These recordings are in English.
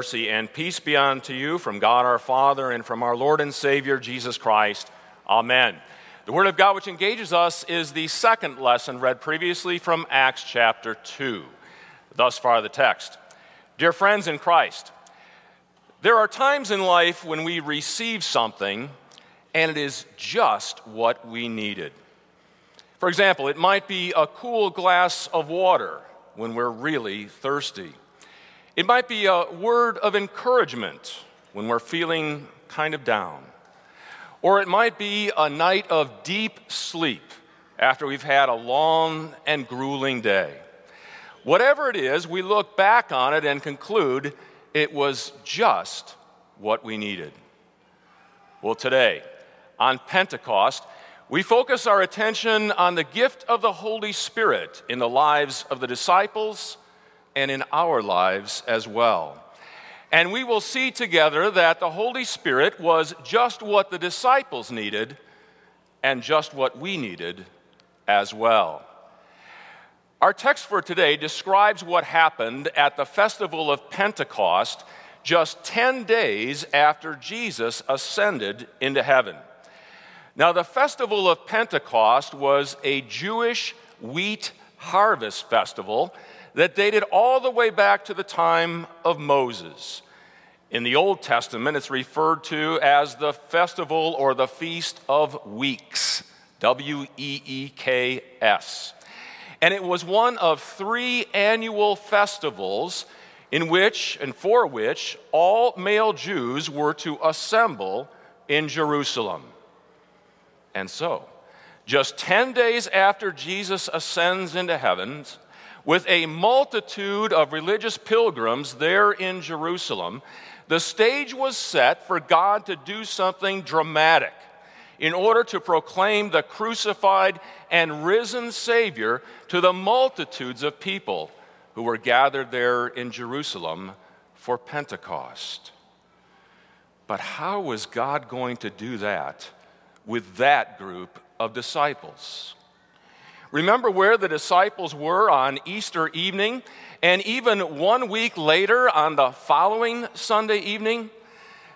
Mercy, and peace be unto you from God our Father and from our Lord and Savior Jesus Christ. Amen. The Word of God which engages us is the second lesson read previously from Acts chapter 2. Thus far, the text. Dear friends in Christ, there are times in life when we receive something and it is just what we needed. For example, it might be a cool glass of water when we're really thirsty. It might be a word of encouragement when we're feeling kind of down. Or it might be a night of deep sleep after we've had a long and grueling day. Whatever it is, we look back on it and conclude it was just what we needed. Well, today, on Pentecost, we focus our attention on the gift of the Holy Spirit in the lives of the disciples and in our lives as well. And we will see together that the Holy Spirit was just what the disciples needed and just what we needed as well. Our text for today describes what happened at the festival of Pentecost just 10 days after Jesus ascended into heaven. Now, the festival of Pentecost was a Jewish wheat harvest festival that dated all the way back to the time of Moses. In the Old Testament, it's referred to as the festival or the Feast of Weeks, W E E K S. And it was one of three annual festivals in which and for which all male Jews were to assemble in Jerusalem. And so, just 10 days after Jesus ascends into heavens, with a multitude of religious pilgrims there in Jerusalem, the stage was set for God to do something dramatic in order to proclaim the crucified and risen Savior to the multitudes of people who were gathered there in Jerusalem for Pentecost. But how was God going to do that with that group of disciples? Remember where the disciples were on Easter evening, and even one week later, on the following Sunday evening,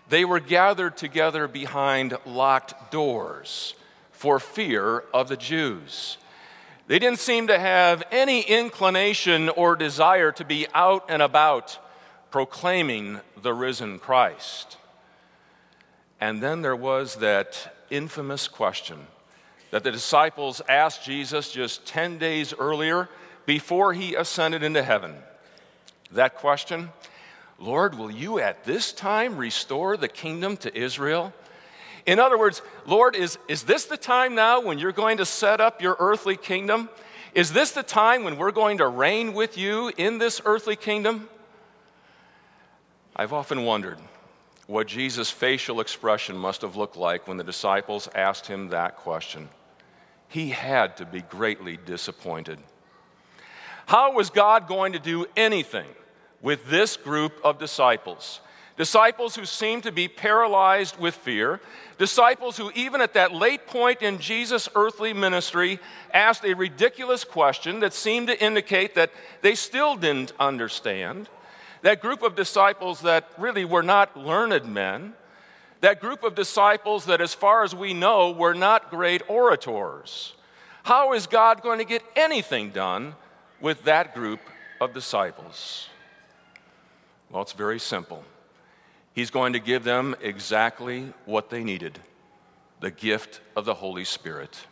they were gathered together behind locked doors for fear of the Jews. They didn't seem to have any inclination or desire to be out and about proclaiming the risen Christ. And then there was that infamous question that the disciples asked Jesus just 10 days earlier before he ascended into heaven. That question Lord, will you at this time restore the kingdom to Israel? In other words, Lord, is, is this the time now when you're going to set up your earthly kingdom? Is this the time when we're going to reign with you in this earthly kingdom? I've often wondered what Jesus' facial expression must have looked like when the disciples asked him that question he had to be greatly disappointed. How was God going to do anything with this group of disciples? Disciples who seemed to be paralyzed with fear, disciples who, even at that late point in Jesus' earthly ministry, asked a ridiculous question that seemed to indicate that they still didn't understand. That group of disciples that really were not learned men, that group of disciples that, as far as we know, were not great orators. How is God going to get anything done with that group of disciples? Well, it's very simple. He's going to give them exactly what they needed the gift of the Holy Spirit.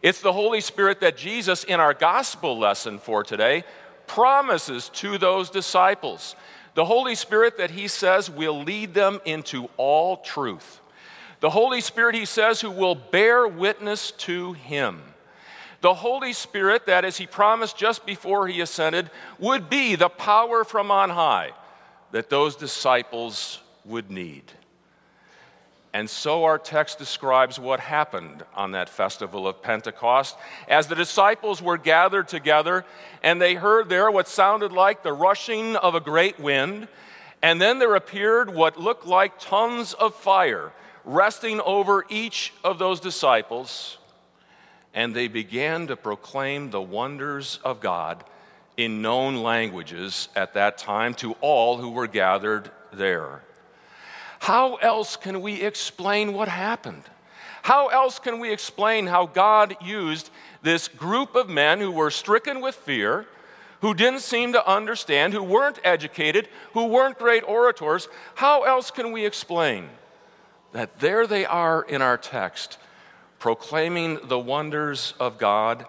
It's the Holy Spirit that Jesus, in our gospel lesson for today, promises to those disciples. The Holy Spirit that he says will lead them into all truth. The Holy Spirit, he says, who will bear witness to him. The Holy Spirit that, as he promised just before he ascended, would be the power from on high that those disciples would need. And so our text describes what happened on that festival of Pentecost. As the disciples were gathered together and they heard there what sounded like the rushing of a great wind, and then there appeared what looked like tongues of fire resting over each of those disciples, and they began to proclaim the wonders of God in known languages at that time to all who were gathered there. How else can we explain what happened? How else can we explain how God used this group of men who were stricken with fear, who didn't seem to understand, who weren't educated, who weren't great orators? How else can we explain that there they are in our text, proclaiming the wonders of God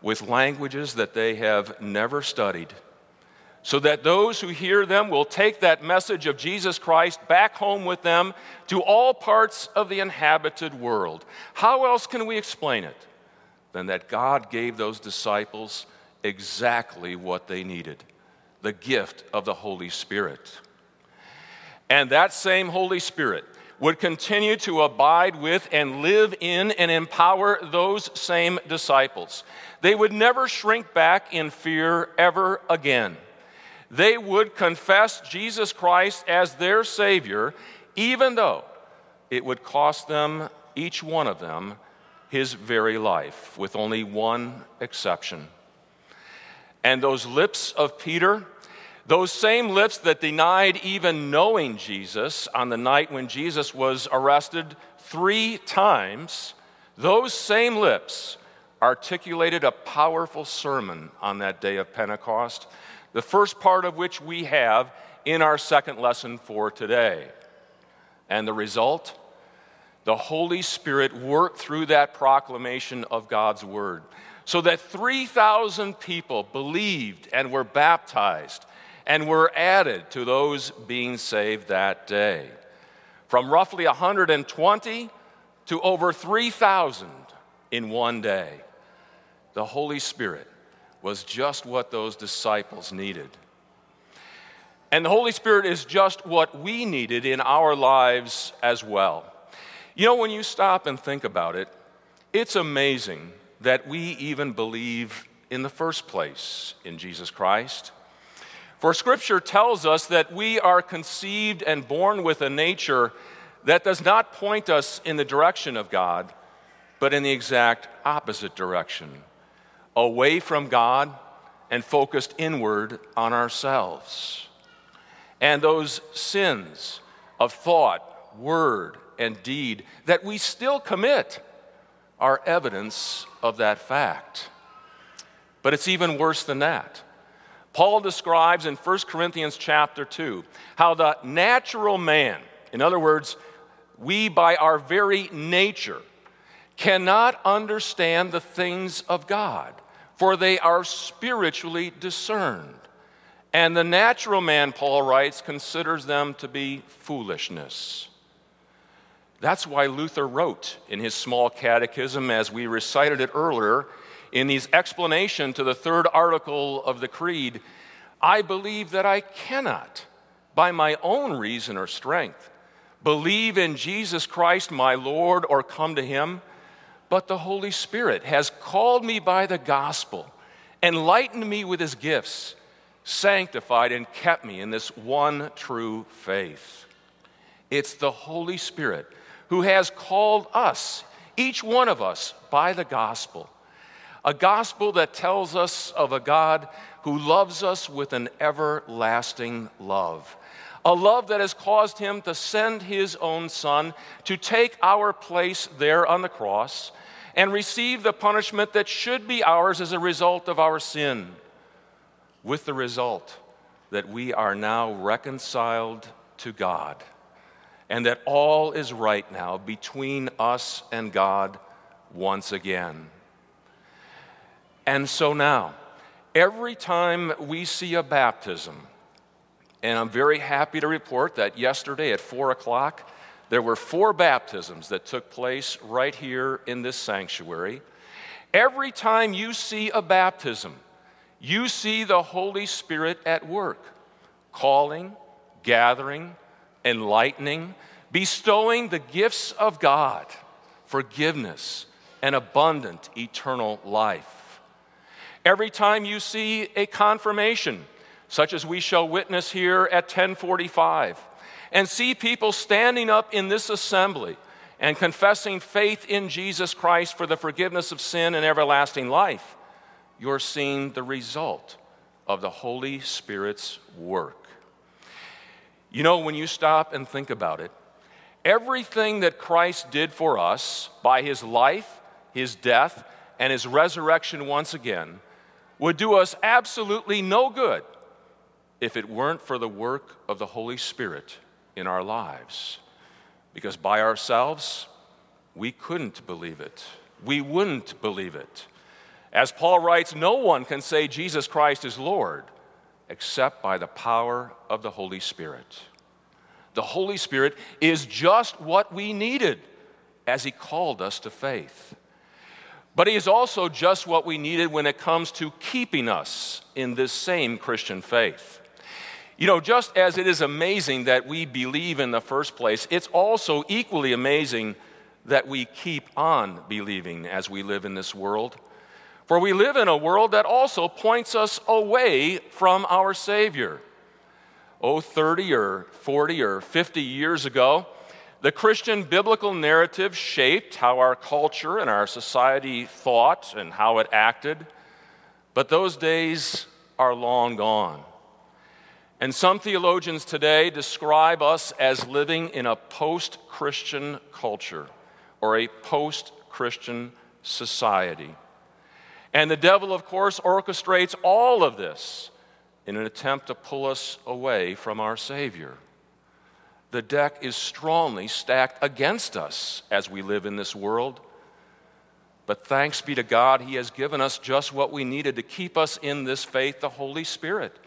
with languages that they have never studied? So that those who hear them will take that message of Jesus Christ back home with them to all parts of the inhabited world. How else can we explain it than that God gave those disciples exactly what they needed the gift of the Holy Spirit? And that same Holy Spirit would continue to abide with and live in and empower those same disciples. They would never shrink back in fear ever again they would confess Jesus Christ as their Savior, even though it would cost them, each one of them, his very life, with only one exception. And those lips of Peter, those same lips that denied even knowing Jesus on the night when Jesus was arrested three times, those same lips articulated a powerful sermon on that day of Pentecost the first part of which we have in our second lesson for today. And the result? The Holy Spirit worked through that proclamation of God's word so that 3,000 people believed and were baptized and were added to those being saved that day. From roughly 120 to over 3,000 in one day. The Holy Spirit was just what those disciples needed. And the Holy Spirit is just what we needed in our lives as well. You know, when you stop and think about it, it's amazing that we even believe in the first place in Jesus Christ. For Scripture tells us that we are conceived and born with a nature that does not point us in the direction of God, but in the exact opposite direction away from God and focused inward on ourselves. And those sins of thought, word, and deed that we still commit are evidence of that fact. But it's even worse than that. Paul describes in 1 Corinthians chapter 2 how the natural man, in other words, we by our very nature, cannot understand the things of God for they are spiritually discerned. And the natural man, Paul writes, considers them to be foolishness. That's why Luther wrote in his small catechism, as we recited it earlier, in his explanation to the third article of the Creed I believe that I cannot, by my own reason or strength, believe in Jesus Christ my Lord or come to him but the Holy Spirit has called me by the gospel, enlightened me with his gifts, sanctified and kept me in this one true faith. It's the Holy Spirit who has called us, each one of us, by the gospel. A gospel that tells us of a God who loves us with an everlasting love. A love that has caused him to send his own son to take our place there on the cross and receive the punishment that should be ours as a result of our sin, with the result that we are now reconciled to God and that all is right now between us and God once again. And so now, every time we see a baptism, and I'm very happy to report that yesterday at 4 o'clock, there were four baptisms that took place right here in this sanctuary. Every time you see a baptism, you see the Holy Spirit at work, calling, gathering, enlightening, bestowing the gifts of God, forgiveness, and abundant eternal life. Every time you see a confirmation, such as we shall witness here at 1045, and see people standing up in this assembly and confessing faith in Jesus Christ for the forgiveness of sin and everlasting life, you're seeing the result of the Holy Spirit's work. You know, when you stop and think about it, everything that Christ did for us by his life, his death, and his resurrection once again would do us absolutely no good if it weren't for the work of the Holy Spirit in our lives. Because by ourselves, we couldn't believe it. We wouldn't believe it. As Paul writes, no one can say Jesus Christ is Lord except by the power of the Holy Spirit. The Holy Spirit is just what we needed as He called us to faith. But He is also just what we needed when it comes to keeping us in this same Christian faith. You know, just as it is amazing that we believe in the first place, it's also equally amazing that we keep on believing as we live in this world. For we live in a world that also points us away from our Savior. Oh, 30 or 40 or 50 years ago, the Christian biblical narrative shaped how our culture and our society thought and how it acted. But those days are long gone. And some theologians today describe us as living in a post Christian culture or a post Christian society. And the devil, of course, orchestrates all of this in an attempt to pull us away from our Savior. The deck is strongly stacked against us as we live in this world. But thanks be to God, He has given us just what we needed to keep us in this faith the Holy Spirit.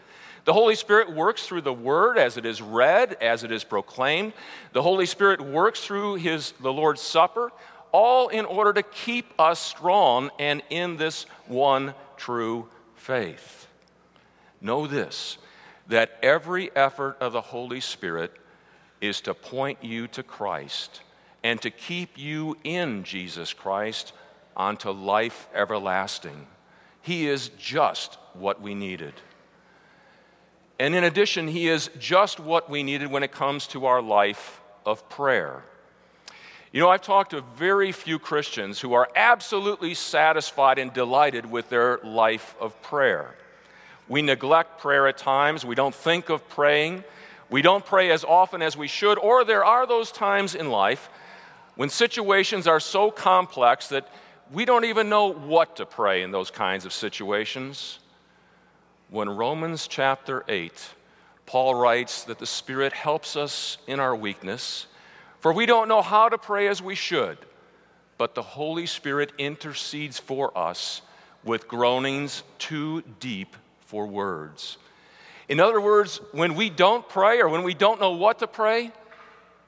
The Holy Spirit works through the Word as it is read, as it is proclaimed. The Holy Spirit works through his, the Lord's Supper, all in order to keep us strong and in this one true faith. Know this that every effort of the Holy Spirit is to point you to Christ and to keep you in Jesus Christ unto life everlasting. He is just what we needed. And in addition, He is just what we needed when it comes to our life of prayer. You know, I've talked to very few Christians who are absolutely satisfied and delighted with their life of prayer. We neglect prayer at times, we don't think of praying, we don't pray as often as we should, or there are those times in life when situations are so complex that we don't even know what to pray in those kinds of situations when Romans chapter 8, Paul writes that the Spirit helps us in our weakness, for we don't know how to pray as we should, but the Holy Spirit intercedes for us with groanings too deep for words. In other words, when we don't pray or when we don't know what to pray,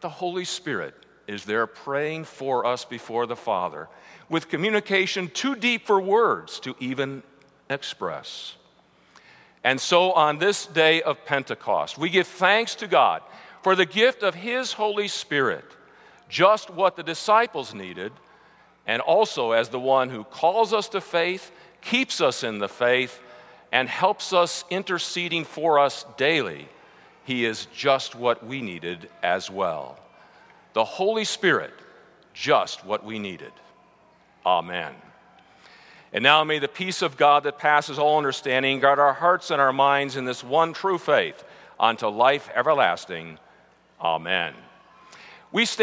the Holy Spirit is there praying for us before the Father with communication too deep for words to even express. And so on this day of Pentecost, we give thanks to God for the gift of His Holy Spirit, just what the disciples needed, and also as the one who calls us to faith, keeps us in the faith, and helps us interceding for us daily. He is just what we needed as well. The Holy Spirit, just what we needed. Amen. And now may the peace of God that passes all understanding guard our hearts and our minds in this one true faith unto life everlasting. Amen. We stand